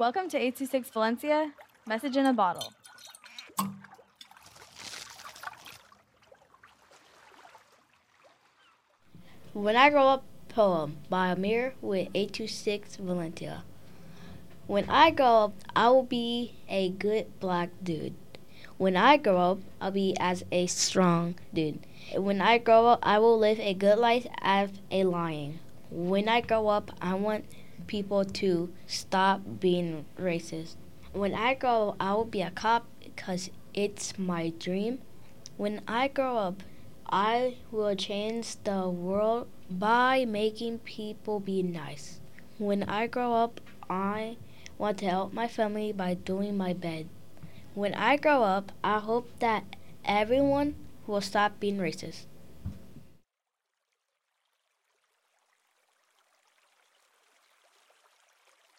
Welcome to 826 Valencia, message in a bottle. When I Grow Up poem by A'Mire with 826 Valencia. When I grow up, I will be a good black dude. When I grow up, I'll be as a strong dude. When I grow up, I will live a good life as a lion. When I grow up, I want people to stop being racist. When I grow up, I will be a cop because it's my dream. When I grow up, I will change the world by making people be nice. When I grow up, I want to help my family by doing my bed. When I grow up, I hope that everyone will stop being racist.